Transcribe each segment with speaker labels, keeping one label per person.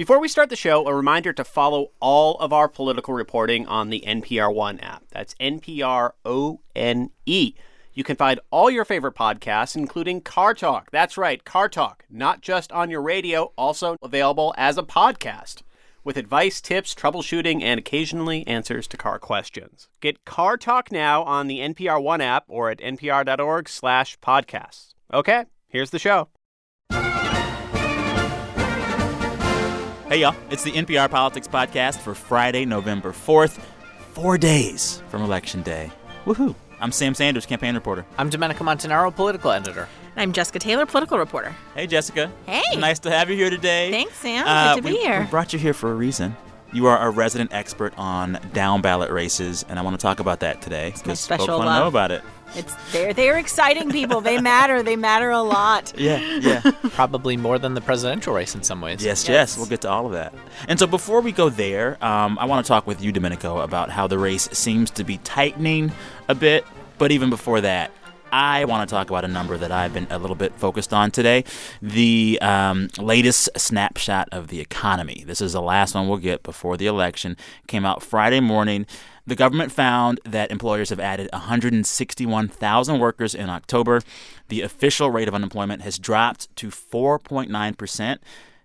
Speaker 1: Before we start the show, a reminder to follow all of our political reporting on the NPR One app. That's NPR O N E. You can find all your favorite podcasts, including Car Talk. That's right, Car Talk, not just on your radio, also available as a podcast with advice, tips, troubleshooting, and occasionally answers to car questions. Get Car Talk now on the NPR One app or at npr.org slash podcasts. Okay, here's the show.
Speaker 2: Hey, y'all. It's the NPR Politics Podcast for Friday, November 4th. Four days from Election Day. Woohoo. I'm Sam Sanders, campaign reporter.
Speaker 3: I'm Domenico Montanaro, political editor.
Speaker 4: I'm Jessica Taylor, political reporter.
Speaker 2: Hey, Jessica.
Speaker 4: Hey.
Speaker 2: Nice to have you here today.
Speaker 4: Thanks, Sam.
Speaker 2: Uh,
Speaker 4: Good to
Speaker 2: we,
Speaker 4: be here.
Speaker 2: We brought you here for a reason. You are a resident expert on down ballot races, and I want to talk about that today
Speaker 4: my
Speaker 2: because
Speaker 4: special
Speaker 2: folks want to
Speaker 4: love.
Speaker 2: know about it.
Speaker 4: It's they're they're exciting people. They matter. They matter a lot.
Speaker 2: Yeah, yeah.
Speaker 3: Probably more than the presidential race in some ways.
Speaker 2: Yes, yes,
Speaker 4: Yes.
Speaker 2: We'll get to all of that. And so before we go there, um, I want to talk with you, Domenico, about how the race seems to be tightening a bit. But even before that, I want to talk about a number that I've been a little bit focused on today the um, latest snapshot of the economy. This is the last one we'll get before the election. Came out Friday morning. The government found that employers have added 161,000 workers in October. The official rate of unemployment has dropped to 4.9%.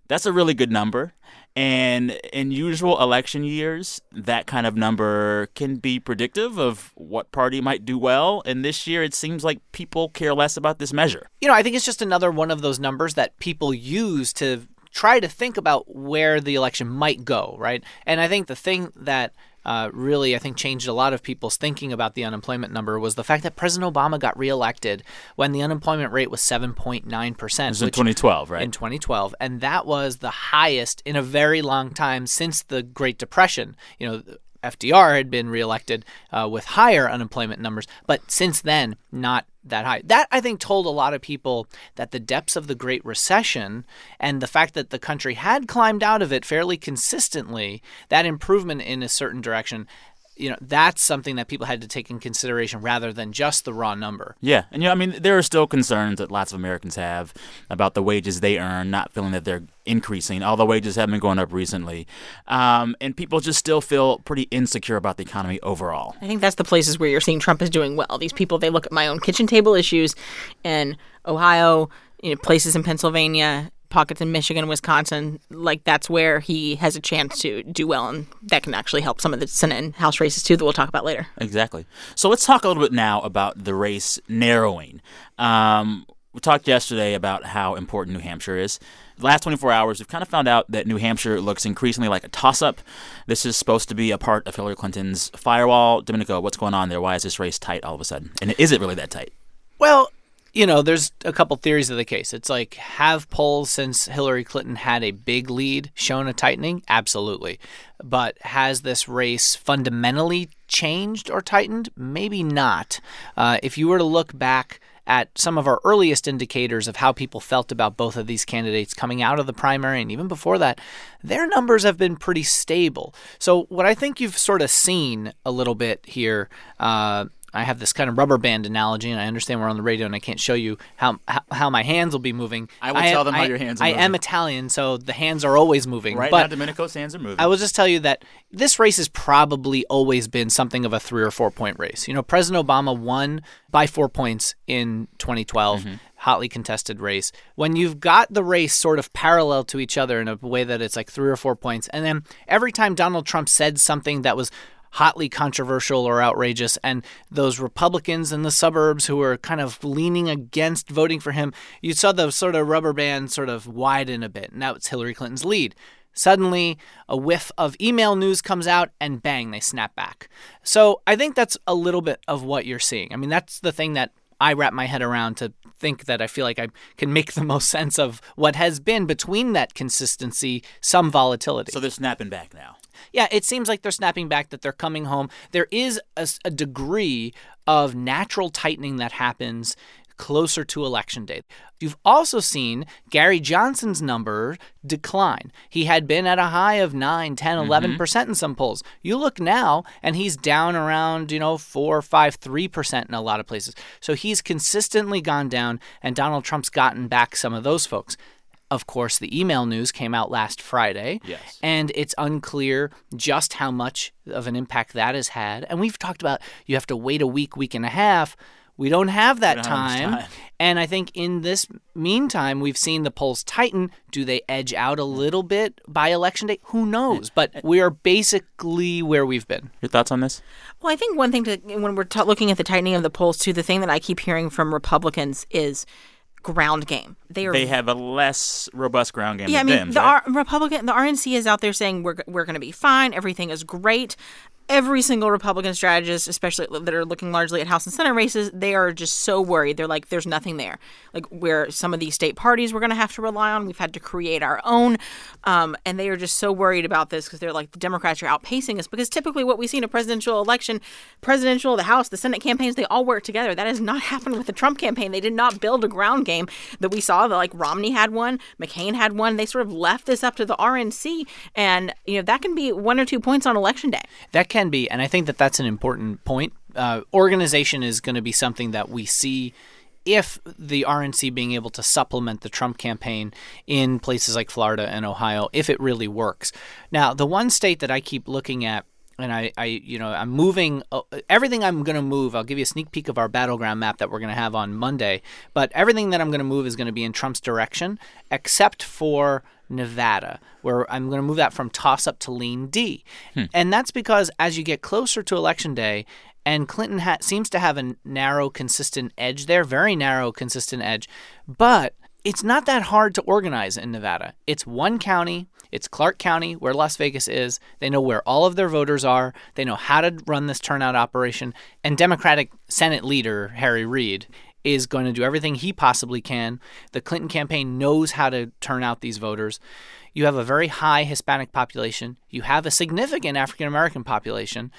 Speaker 2: That's a really good number. And in usual election years, that kind of number can be predictive of what party might do well. And this year, it seems like people care less about this measure.
Speaker 3: You know, I think it's just another one of those numbers that people use to try to think about where the election might go, right? And I think the thing that uh, really, I think, changed a lot of people's thinking about the unemployment number was the fact that President Obama got reelected when the unemployment rate was 7.9%.
Speaker 2: It was in 2012, right?
Speaker 3: in 2012 and that was the highest in a very long time since the great depression you know fdr had been reelected uh, with higher unemployment numbers but since then not that high. That i think told a lot of people that the depths of the great recession and the fact that the country had climbed out of it fairly consistently that improvement in a certain direction you know that's something that people had to take in consideration rather than just the raw number
Speaker 2: Yeah, and you know, I mean, there are still concerns that lots of Americans have about the wages they earn, not feeling that they're increasing. Although wages have been going up recently, um, and people just still feel pretty insecure about the economy overall.
Speaker 4: I think that's the places where you're seeing Trump is doing well. These people they look at my own kitchen table issues in Ohio, you know, places in Pennsylvania, pockets in Michigan, Wisconsin. Like that's where he has a chance to do well, and that can actually help some of the Senate and House races too that we'll talk about later.
Speaker 2: Exactly. So let's talk a little bit now about the race narrowing. Um, we talked yesterday about how important New Hampshire is. The last 24 hours, we've kind of found out that New Hampshire looks increasingly like a toss up. This is supposed to be a part of Hillary Clinton's firewall. Domenico, what's going on there? Why is this race tight all of a sudden? And is it really that tight?
Speaker 3: Well, you know, there's a couple theories of the case. It's like, have polls since Hillary Clinton had a big lead shown a tightening? Absolutely. But has this race fundamentally changed or tightened? Maybe not. Uh, if you were to look back at some of our earliest indicators of how people felt about both of these candidates coming out of the primary and even before that, their numbers have been pretty stable. So, what I think you've sort of seen a little bit here. Uh, I have this kind of rubber band analogy, and I understand we're on the radio, and I can't show you how how, how my hands will be moving.
Speaker 2: I will
Speaker 3: am-
Speaker 2: tell them how your hands are
Speaker 3: I
Speaker 2: moving.
Speaker 3: am Italian, so the hands are always moving.
Speaker 2: Right
Speaker 3: but
Speaker 2: now, Domenico's hands are moving.
Speaker 3: I will just tell you that this race has probably always been something of a three or four point race. You know, President Obama won by four points in 2012,
Speaker 2: Mm-hmm.
Speaker 3: hotly contested race. When you've got the race sort of parallel to each other in a way that it's like three or four points, and then every time Donald Trump said something that was hotly controversial or outrageous and those republicans in the suburbs who were kind of leaning against voting for him you saw the sort of rubber band sort of widen a bit now it's hillary clinton's lead Suddenly, a whiff of email news comes out, and bang, they snap back. So I think that's a little bit of what you're seeing. I mean, that's the thing that I wrap my head around to think that I feel like I can make the most sense of what has been between that consistency, some volatility.
Speaker 2: so they're snapping back now.
Speaker 3: Yeah, it seems like they're snapping back, that they're coming home. There is a degree of natural tightening that happens closer to election day. You've also seen Gary Johnson's number decline. He had been at a high of 9, 10, mm-hmm. 11% in some polls. You look now and he's down around, you know, 4, 5, 3% in a lot of places. So he's consistently gone down and Donald Trump's gotten back some of those folks. Of course, the email news came out last Friday.
Speaker 2: Yes.
Speaker 3: And it's unclear just how much of an impact that has had. And we've talked about you have to wait a week, week and a half. We don't have that
Speaker 2: don't
Speaker 3: time.
Speaker 2: much time.
Speaker 3: And I think in this meantime, we've seen the polls tighten. Do they edge out a little bit by election day? Who knows? But uh, we are basically where we've been.
Speaker 2: Your thoughts on this?
Speaker 4: Well, I think one thing to when we're ta looking at the tightening of the polls too, the thing that I keep hearing from Republicans is ground game. They are
Speaker 2: They have a less robust ground game
Speaker 4: yeah, I
Speaker 2: than
Speaker 4: mean,
Speaker 2: Dems,
Speaker 4: the
Speaker 2: right?
Speaker 4: R- Republican, the RNC is out there saying we're we're going to be fine, everything is great. Every single Republican strategist, especially that are looking largely at House and Senate races, they are just so worried. They're like, "There's nothing there." Like where some of these state parties we're going to have to rely on, we've had to create our own, um, and they are just so worried about this because they're like, the Democrats are outpacing us. Because typically, what we see in a presidential election, presidential, the House, the Senate campaigns, they all work together. That has not happened with the Trump campaign. They did not build a ground game that we saw. That like Romney had one, McCain had one. They sort of left this up to the RNC, and you know that can be one or two points on election day.
Speaker 3: That can be, and I think that that's an important point. Uh, organization is going to be something that we see if the RNC being able to supplement the Trump campaign in places like Florida and Ohio, if it really works. Now, the one state that I keep looking at and I, I you know i'm moving uh, everything i'm going to move i'll give you a sneak peek of our battleground map that we're going to have on monday but everything that i'm going to move is going to be in trump's direction except for nevada where i'm going to move that from toss up to lean d. And that's because as you get closer to election day and clinton ha- seems to have a narrow consistent edge there very narrow consistent edge but it's not that hard to organize in Nevada. It's one county, it's Clark County, where Las Vegas is. They know where all of their voters are, they know how to run this turnout operation. And Democratic Senate leader Harry Reid is going to do everything he possibly can. The Clinton campaign knows how to turn out these voters. You have a very high Hispanic population, you have a significant African American population.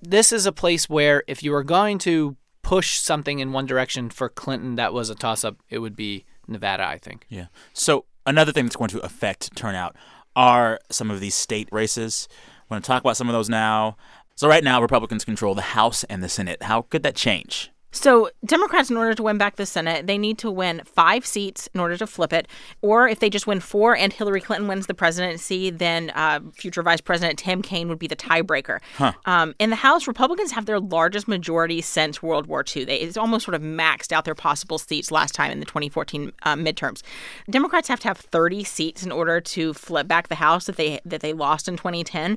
Speaker 3: This is a place where if you were going to push something in one direction for Clinton that was a toss up, it would be Nevada, I think.
Speaker 2: Yeah. So another thing that's going to affect turnout are some of these state races. I want to talk about some of those now. So right now, Republicans control the House and the Senate. How could that change?
Speaker 4: So, Democrats, in order to win back the Senate, they need to win five seats in order to flip it. Or if they just win four and Hillary Clinton wins the presidency, then uh, future Vice President Tim Kaine would be the tiebreaker. Um, in the House, Republicans have their largest majority since World War II. They it's almost sort of maxed out their possible seats last time in the 2014 uh, midterms. Democrats have to have 30 seats in order to flip back the House that they that they lost in 2010.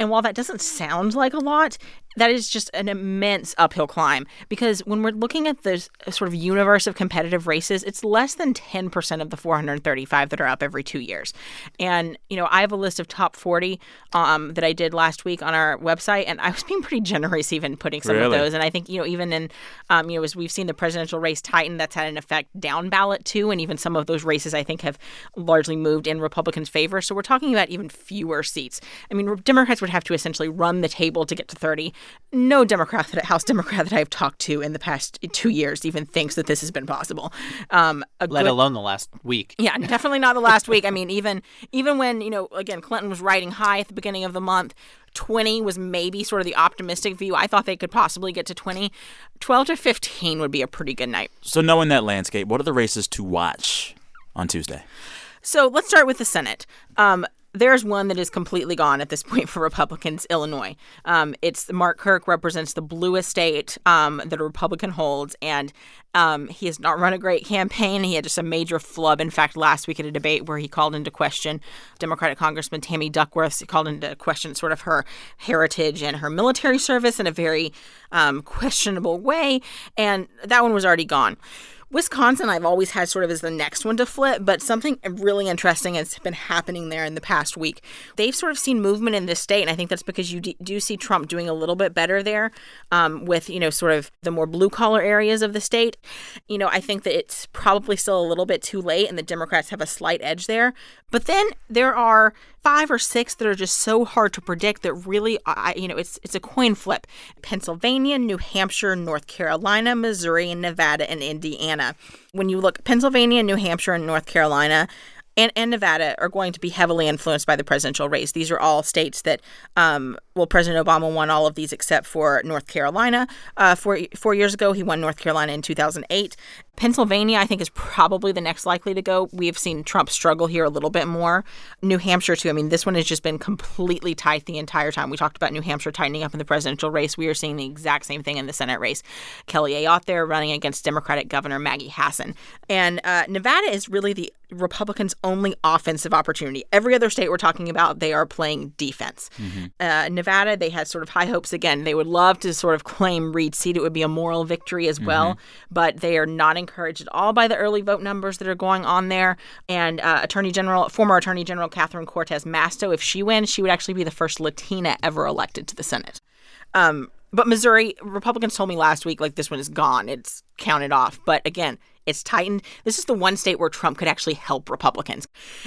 Speaker 4: And while that doesn't sound like a lot, that is just an immense uphill climb because when we're looking at the sort of universe of competitive races, it's less than 10% of the 435 that are up every two years. And, you know, I have a list of top 40 um, that I did last week on our website, and I was being pretty generous even putting some
Speaker 2: Really?
Speaker 4: of those. And I think, you know, even in, um, you know, as we've seen the presidential race tighten, that's had an effect down ballot too. And even some of those races, I think, have largely moved in Republicans' favor. So we're talking about even fewer seats. I mean, Democrats would have to essentially run the table to get to 30. No Democrat, that, House Democrat that I've talked to in the past two years even thinks that this has been possible. Um,
Speaker 3: Let
Speaker 4: good-
Speaker 3: alone the last week.
Speaker 4: yeah, definitely not the last week. I mean, even even when you know, again, Clinton was riding high at the beginning of the month. 20 was maybe sort of the optimistic view. I thought they could possibly get to 20. 12 to 15 would be a pretty good night.
Speaker 2: So knowing that landscape, what are the races to watch on Tuesday?
Speaker 4: So let's start with the Senate. Um, there's one that is completely gone at this point for Republicans, Illinois. Um, it's Mark Kirk represents the bluest state um, that a Republican holds, and um, he has not run a great campaign. He had just a major flub. In fact, last week at a debate where he called into question Democratic Congressman Tammy Duckworth, he called into question sort of her heritage and her military service in a very um, questionable way, and that one was already gone. Wisconsin, I've always had sort of as the next one to flip, but something really interesting has been happening there in the past week. They've sort of seen movement in this state, and I think that's because you do see Trump doing a little bit better there um, with, you know, sort of the more blue collar areas of the state. You know, I think that it's probably still a little bit too late, and the Democrats have a slight edge there. But then there are five or six that are just so hard to predict that really, I, you know, it's it's a coin flip. Pennsylvania, New Hampshire, North Carolina, Missouri, and Nevada, and Indiana. When you look, Pennsylvania, New Hampshire, and North Carolina. And, and Nevada are going to be heavily influenced by the presidential race. These are all states that um, well, President Obama won all of these except for North Carolina. Uh, four, four years ago, he won North Carolina in 2008. Pennsylvania, I think, is probably the next likely to go. We have seen Trump struggle here a little bit more. New Hampshire, too. I mean, this one has just been completely tight the entire time. We talked about New Hampshire tightening up in the presidential race. We are seeing the exact same thing in the Senate race. Kelly Ayotte there running against Democratic Governor Maggie Hassan. And uh, Nevada is really the Republicans' only offensive opportunity. Every other state we're talking about, they are playing defense. Uh, Nevada, they had sort of high hopes again. They would love to sort of claim Reid's seat. It would be a moral victory as well, but they are not encouraged at all by the early vote numbers that are going on there. And uh, Attorney General, former Attorney General Catherine Cortez Masto, if she wins, she would actually be the first Latina ever elected to the Senate. Um, but Missouri, Republicans told me last week, like this one is gone. It's counted off. But again, it's tightened. This is the one state where Trump could actually help Republicans.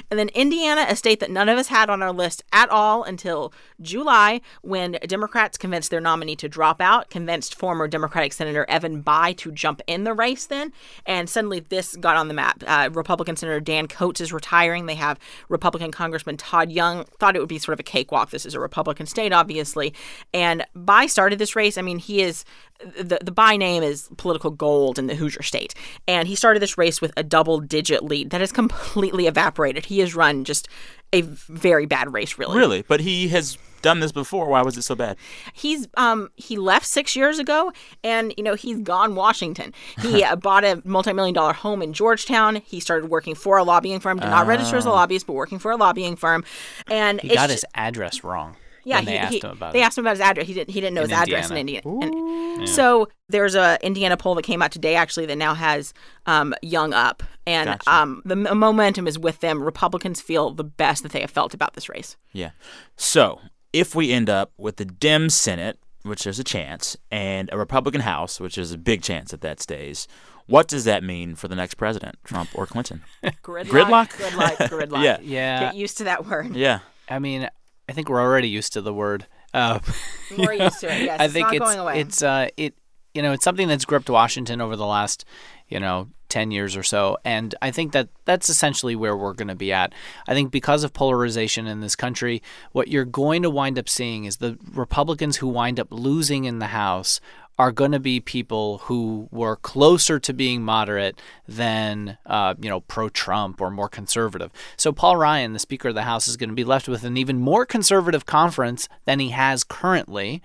Speaker 4: And then Indiana, a state that none of us had on our list at all until July, when Democrats convinced their nominee to drop out, convinced former Democratic Senator Evan Bayh to jump in the race then. And suddenly this got on the map. Uh, Republican Senator Dan Coats is retiring. They have Republican Congressman Todd Young. Thought it would be sort of a cakewalk. This is a Republican state, obviously. And Bayh started this race. I mean, he is the the Bayh name is political gold in the Hoosier state, and he started this race with a double digit lead that has completely evaporated. He has run just a very bad race, really.
Speaker 2: Really? But he has done this before. Why was it so bad?
Speaker 4: He's um he left six years ago, and you know he's gone Washington. He uh, bought a multi million dollar home in Georgetown. He started working for a lobbying firm, did not register as a lobbyist, but working for a lobbying firm, and
Speaker 3: He
Speaker 4: it's
Speaker 3: got
Speaker 4: ju-
Speaker 3: his address wrong.
Speaker 4: Yeah,
Speaker 3: when
Speaker 4: he,
Speaker 3: they asked
Speaker 4: he-
Speaker 3: him about
Speaker 4: they
Speaker 3: it.
Speaker 4: asked him about his address. He didn't. He didn't know
Speaker 3: In
Speaker 4: his address in Indiana.
Speaker 3: Indiana.
Speaker 4: And- So there's a Indiana poll that came out today, actually, that now has um, Young up, and
Speaker 2: Gotcha.
Speaker 4: um, the m- momentum is with them. Republicans feel the best that they have felt about this race.
Speaker 2: Yeah. So if we end up with the Dem Senate, which there's a chance, and a Republican House, which is a big chance that that stays, what does that mean for the next president, Trump or Clinton?
Speaker 4: Gridlock,
Speaker 2: Gridlock?
Speaker 4: gridlock, gridlock.
Speaker 2: Yeah.
Speaker 3: Yeah.
Speaker 4: Get used to that word.
Speaker 2: Yeah.
Speaker 3: I mean, I think we're already used to the word. Uh,
Speaker 4: More used to it. Yes,
Speaker 3: I
Speaker 4: it's
Speaker 3: think
Speaker 4: not
Speaker 3: it's
Speaker 4: going away.
Speaker 3: it's uh it you know it's something that's gripped Washington over the last you know 10 years or so and I think that that's essentially where we're going to be at. I think because of polarization in this country what you're going to wind up seeing is the Republicans who wind up losing in the house are going to be people who were closer to being moderate than, uh, you know, pro-Trump or more conservative. So Paul Ryan, the Speaker of the House, is going to be left with an even more conservative conference than he has currently.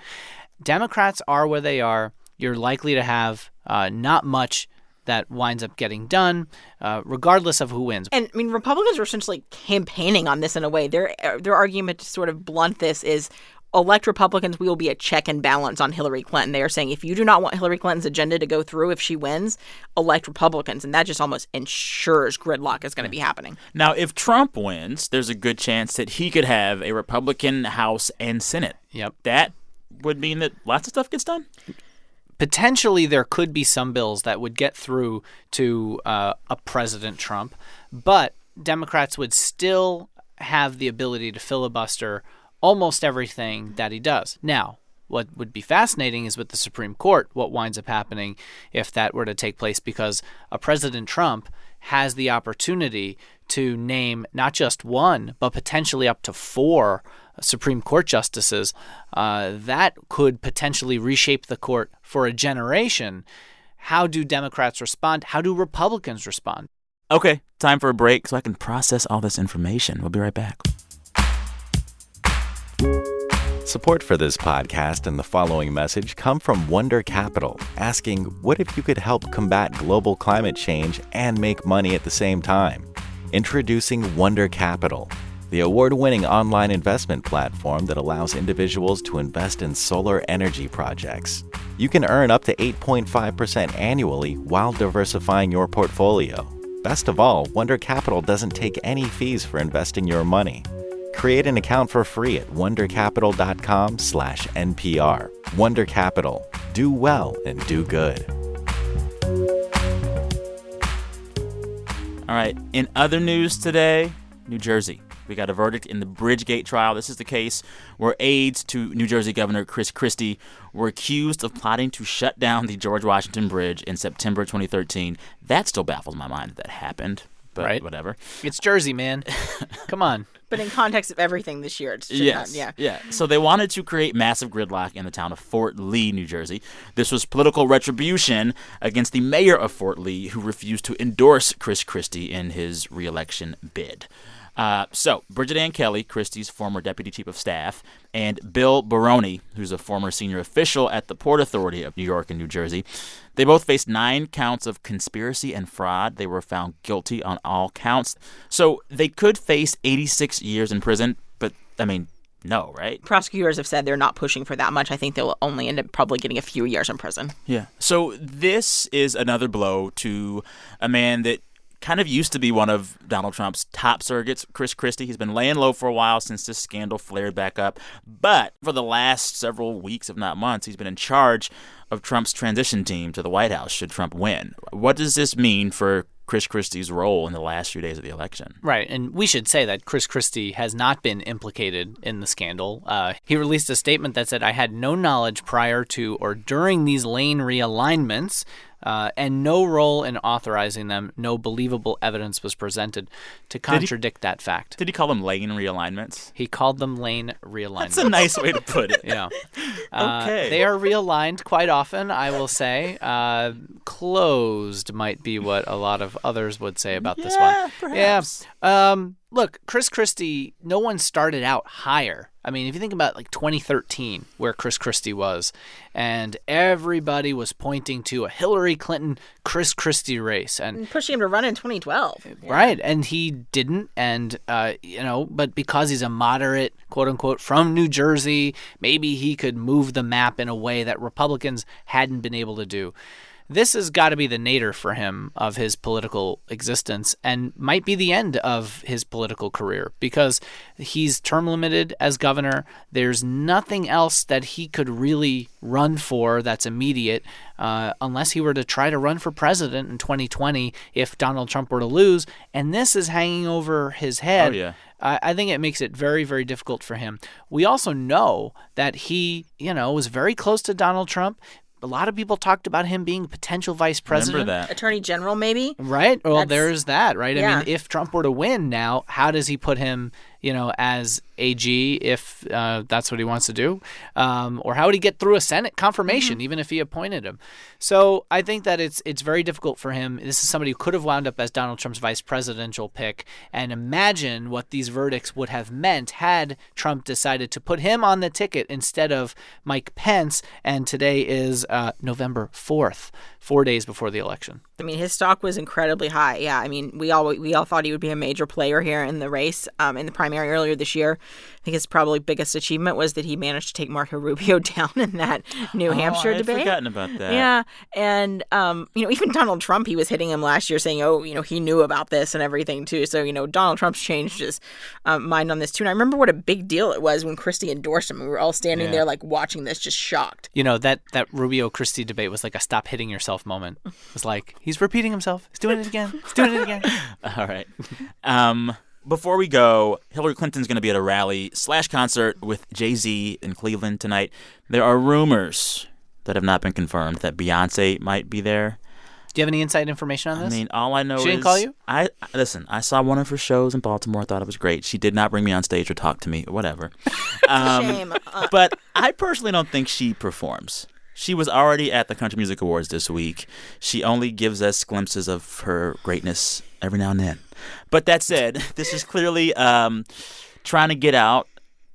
Speaker 3: Democrats are where they are. You're likely to have uh, not much that winds up getting done, uh, regardless of who wins.
Speaker 4: And I mean, Republicans are essentially campaigning on this in a way. Their their argument to sort of blunt this is elect Republicans, we will be a check and balance on Hillary Clinton. They are saying if you do not want Hillary Clinton's agenda to go through if she wins, elect Republicans. And that just almost ensures gridlock is going to be happening.
Speaker 2: Now, if Trump wins, there's a good chance that he could have a Republican House and Senate.
Speaker 3: Yep.
Speaker 2: That would mean that lots of stuff gets done.
Speaker 3: potentially there could be some bills that would get through to uh, a President Trump, but Democrats would still have the ability to filibuster almost everything that he does. Now, what would be fascinating is with the Supreme Court, what winds up happening if that were to take place, because a President Trump has the opportunity to name not just one, but potentially up to four Supreme Court justices. Uh, that could potentially reshape the court for a generation. How do Democrats respond? How do Republicans respond?
Speaker 2: Okay, time for a break so I can process all this information. We'll be right back.
Speaker 5: Support for this podcast and the following message come from Wonder Capital, asking, What if you could help combat global climate change and make money at the same time? Introducing Wonder Capital, the award winning online investment platform that allows individuals to invest in solar energy projects. You can earn up to 8.5% annually while diversifying your portfolio. Best of all, Wonder Capital doesn't take any fees for investing your money. Create an account for free at wondercapital.com/npr. Wonder Capital. Do well and do good.
Speaker 2: All right. In other news today, New Jersey. We got a verdict in the Bridgegate trial. This is the case where aides to New Jersey Governor Chris Christie were accused of plotting to shut down the George Washington Bridge in September 2013. That still baffles my mind that that happened, but
Speaker 3: Right.
Speaker 2: whatever.
Speaker 3: It's Jersey, man. Come on.
Speaker 4: But in context of everything this year, it's
Speaker 2: Yes.
Speaker 4: not, yeah.
Speaker 2: Yeah. So they wanted to create massive gridlock in the town of Fort Lee, New Jersey. This was political retribution against the mayor of Fort Lee, who refused to endorse Chris Christie in his reelection bid. Uh, so, Bridget Ann Kelly, Christie's former deputy chief of staff, and Bill Baroni, who's a former senior official at the Port Authority of New York and New Jersey, they both faced nine counts of conspiracy and fraud. They were found guilty on all counts. So, they could face 86 years in prison, but, I mean, no, right?
Speaker 4: Prosecutors have said they're not pushing for that much. I think they'll only end up probably getting a few years in prison.
Speaker 2: Yeah. So this is another blow to a man that kind of used to be one of Donald Trump's top surrogates, Chris Christie. He's been laying low for a while since this scandal flared back up. But for the last several weeks, if not months, he's been in charge of Trump's transition team to the White House should Trump win. What does this mean for Chris Christie's role in the last few days of the election?
Speaker 3: Right, and we should say that Chris Christie has not been implicated in the scandal. Uh, he released a statement that said, I had no knowledge prior to or during these lane realignments. Uh, and no role in authorizing them. No believable evidence was presented to contradict that fact.
Speaker 2: Did he call them lane realignments?
Speaker 3: He called them lane realignments.
Speaker 2: That's a nice way to put it.
Speaker 3: Yeah. Uh,
Speaker 2: Okay.
Speaker 3: They are realigned quite often, I will say. Uh, closed might be what a lot of others would say about this one.
Speaker 2: perhaps.
Speaker 3: Yeah. Um, look, Chris Christie, no one started out higher. I mean, if you think about like 2013, where Chris Christie was, and everybody was pointing to a Hillary Clinton Chris Christie race, and
Speaker 4: And pushing him to run in 2012.
Speaker 3: Right, and he didn't, and uh, you know, but because he's a moderate, quote unquote, from New Jersey, maybe he could move the map in a way that Republicans hadn't been able to do. This has got to be the nadir for him of his political existence and might be the end of his political career because he's term limited as governor. There's nothing else that he could really run for that's immediate uh, unless he were to try to run for president in 2020 if Donald Trump were to lose. And this is hanging over his head.
Speaker 2: Oh, yeah.
Speaker 3: I I think it makes it very, very difficult for him. We also know that he, you know, was very close to Donald Trump. A lot of people talked about him being potential vice president.
Speaker 2: Remember that.
Speaker 4: Attorney General, maybe?
Speaker 3: Right? Well,
Speaker 4: That's-
Speaker 3: there's that, right? I
Speaker 4: yeah.
Speaker 3: mean, if Trump were to win now, how does he put him, you know, as AG if uh, that's what he wants to do? Um, or how would he get through a Senate confirmation, even if he appointed him? So I think that it's it's very difficult for him. This is somebody who could have wound up as Donald Trump's vice presidential pick. And imagine what these verdicts would have meant had Trump decided to put him on the ticket instead of Mike Pence. And today is uh, November 4th, four days before the election.
Speaker 4: I mean, his stock was incredibly high. Yeah, I mean, we all we all thought he would be a major player here in the race, um, in the primary earlier this year. I think his probably biggest achievement was that he managed to take Marco Rubio down in that New Hampshire
Speaker 2: oh, I had
Speaker 4: debate.
Speaker 2: forgotten about that.
Speaker 4: Yeah, and um, you know, even Donald Trump, he was hitting him last year, saying, "Oh, you know, he knew about this and everything too." So you know, Donald Trump's changed his um, mind on this too. And I remember what a big deal it was when Christie endorsed him. We were all standing
Speaker 2: Yeah.
Speaker 4: there like watching this, just shocked.
Speaker 3: You know that that Rubio Christie debate was like a stop hitting yourself moment. It was like he's repeating himself. He's doing it again. He's doing it again.
Speaker 2: All right. Um, before we go, Hillary Clinton's going to be at a rally slash concert with Jay Z in Cleveland tonight. There are rumors that have not been confirmed that Beyonce might be there.
Speaker 3: Do you have any inside information on this?
Speaker 2: I mean, all I know
Speaker 3: She didn't
Speaker 2: is
Speaker 3: call you?
Speaker 2: I listen. I saw one of her shows in Baltimore. I thought it was great. She did not bring me on stage or talk to me. Or whatever. Um,
Speaker 4: Shame. Uh,
Speaker 2: but I personally don't think she performs. She was already at the Country Music Awards this week. She only gives us glimpses of her greatness every now and then. But that said, this is clearly um, trying to get out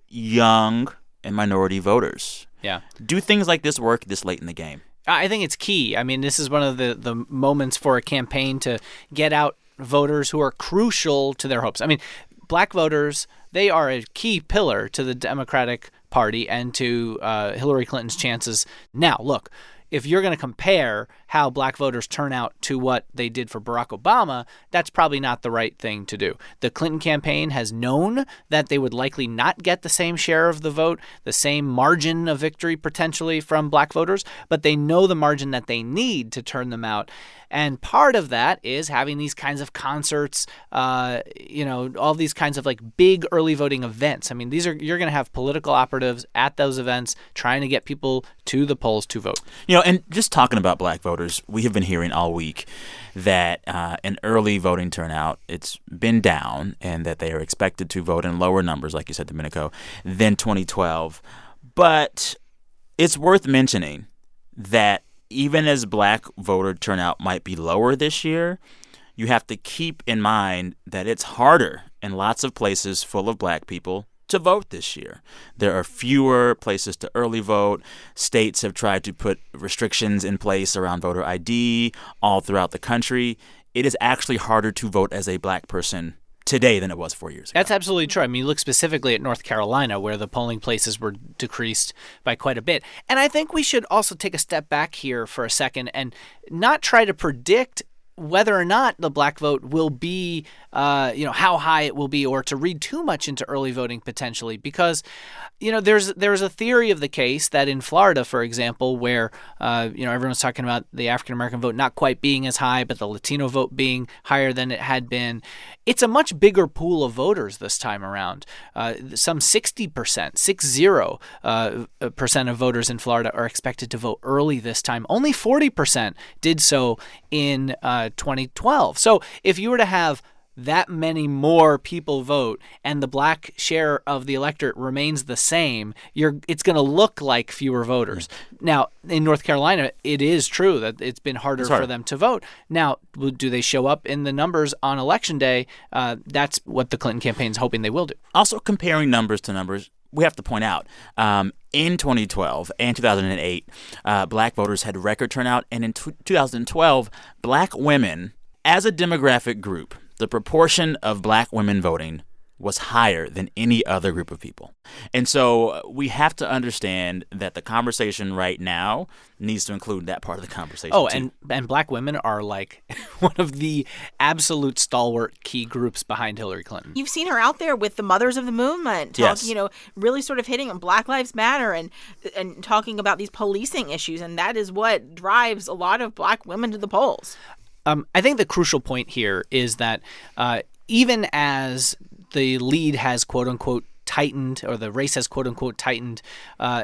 Speaker 2: young and minority voters.
Speaker 3: yeah.
Speaker 2: Do things like this work this late in the game?
Speaker 3: I think it's key. I mean, this is one of the, the moments for a campaign to get out voters who are crucial to their hopes. I mean, black voters, they are a key pillar to the Democratic Party and to uh, Hillary Clinton's chances. Now, look, if you're going to compare how black voters turn out to what they did for Barack Obama, that's probably not the right thing to do. The Clinton campaign has known that they would likely not get the same share of the vote, the same margin of victory potentially from black voters, but they know the margin that they need to turn them out. And part of that is having these kinds of concerts, uh, you know, all these kinds of like big early voting events. I mean, these are you're going to have political operatives at those events trying to get people to the polls to vote.
Speaker 2: You know, and just talking about black voters, we have been hearing all week that uh, in early voting turnout, it's been down and that they are expected to vote in lower numbers, like you said, Domenico, than 2012. But it's worth mentioning that even as black voter turnout might be lower this year, you have to keep in mind that it's harder in lots of places full of black people to vote this year. There are fewer places to early vote. States have tried to put restrictions in place around voter ID all throughout the country. It is actually harder to vote as a black person today than it was four years ago.
Speaker 3: That's absolutely true. I mean, you look specifically at North Carolina, where the polling places were decreased by quite a bit. And I think we should also take a step back here for a second and not try to predict whether or not the black vote will be, uh, you know, how high it will be, or to read too much into early voting potentially, because, you know, there's there's a theory of the case that in Florida, for example, where uh, you know everyone's talking about the African American vote not quite being as high, but the Latino vote being higher than it had been. It's a much bigger pool of voters this time around. Uh, some 60%, six zero uh, percent of voters in Florida are expected to vote early this time. Only 40% did so in uh, 2012. So if you were to have that many more people vote and the black share of the electorate remains the same, you're it's going to look like fewer voters. Now, in North Carolina, it is true that it's been harder
Speaker 2: harder.
Speaker 3: for them to vote. Now, do they show up in the numbers on election day? Uh, that's what the Clinton campaign is hoping they will do.
Speaker 2: Also, comparing numbers to numbers, we have to point out um, in 2012 and 2008, uh, black voters had record turnout. And in t- 2012, black women, as a demographic group, the proportion of black women voting was higher than any other group of people. And so uh, we have to understand that the conversation right now needs to include that part of the conversation.
Speaker 3: Oh,
Speaker 2: too.
Speaker 3: and and black women are like one of the absolute stalwart key groups behind Hillary Clinton.
Speaker 4: You've seen her out there with the mothers of the movement, talk,
Speaker 2: Yes.
Speaker 4: you know, really sort of hitting on Black Lives Matter and and talking about these policing issues, and that is what drives a lot of black women to the polls.
Speaker 3: Um, I think the crucial point here is that uh, even as the lead has quote unquote tightened, or the race has quote unquote tightened, uh,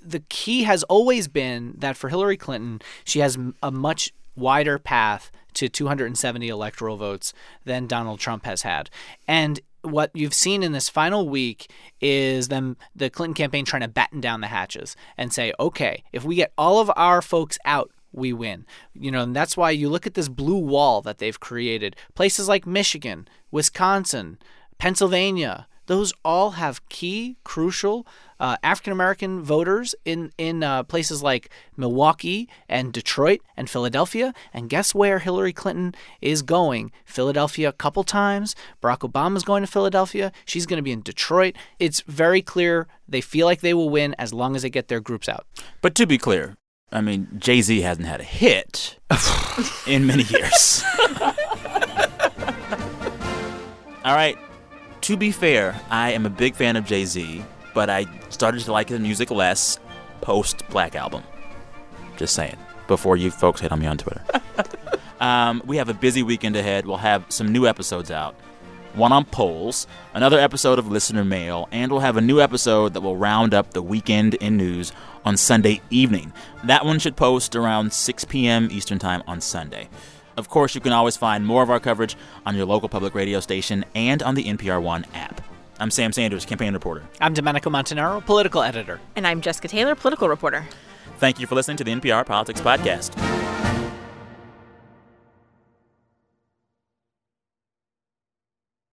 Speaker 3: the key has always been that for Hillary Clinton, she has a much wider path to 270 electoral votes than Donald Trump has had. And what you've seen in this final week is them the Clinton campaign trying to batten down the hatches and say, okay, if we get all of our folks out, we win. You know, and that's why you look at this blue wall that they've created. Places like Michigan, Wisconsin, Pennsylvania, those all have key, crucial uh, African American voters in in uh, places like Milwaukee and Detroit and Philadelphia. And guess where Hillary Clinton is going? Philadelphia a couple times. Barack Obama's going to Philadelphia. She's going to be in Detroit. It's very clear they feel like they will win as long as they get their groups out.
Speaker 2: But to be clear, I mean, Jay Z hasn't had a hit in many years. All right. To be fair, I am a big fan of Jay Z, but I started to like his music less post Black Album. Just saying. Before you folks hit on me on Twitter. um, we have a busy weekend ahead. We'll have some new episodes out. One on polls, another episode of listener mail, and we'll have a new episode that will round up the weekend in news on Sunday evening. That one should post around 6 p.m. Eastern Time on Sunday. Of course, you can always find more of our coverage on your local public radio station and on the NPR One app. I'm Sam Sanders, campaign reporter.
Speaker 3: I'm Domenico Montanaro, political editor.
Speaker 4: And I'm Jessica Taylor, political reporter.
Speaker 2: Thank you for listening to the NPR Politics Podcast.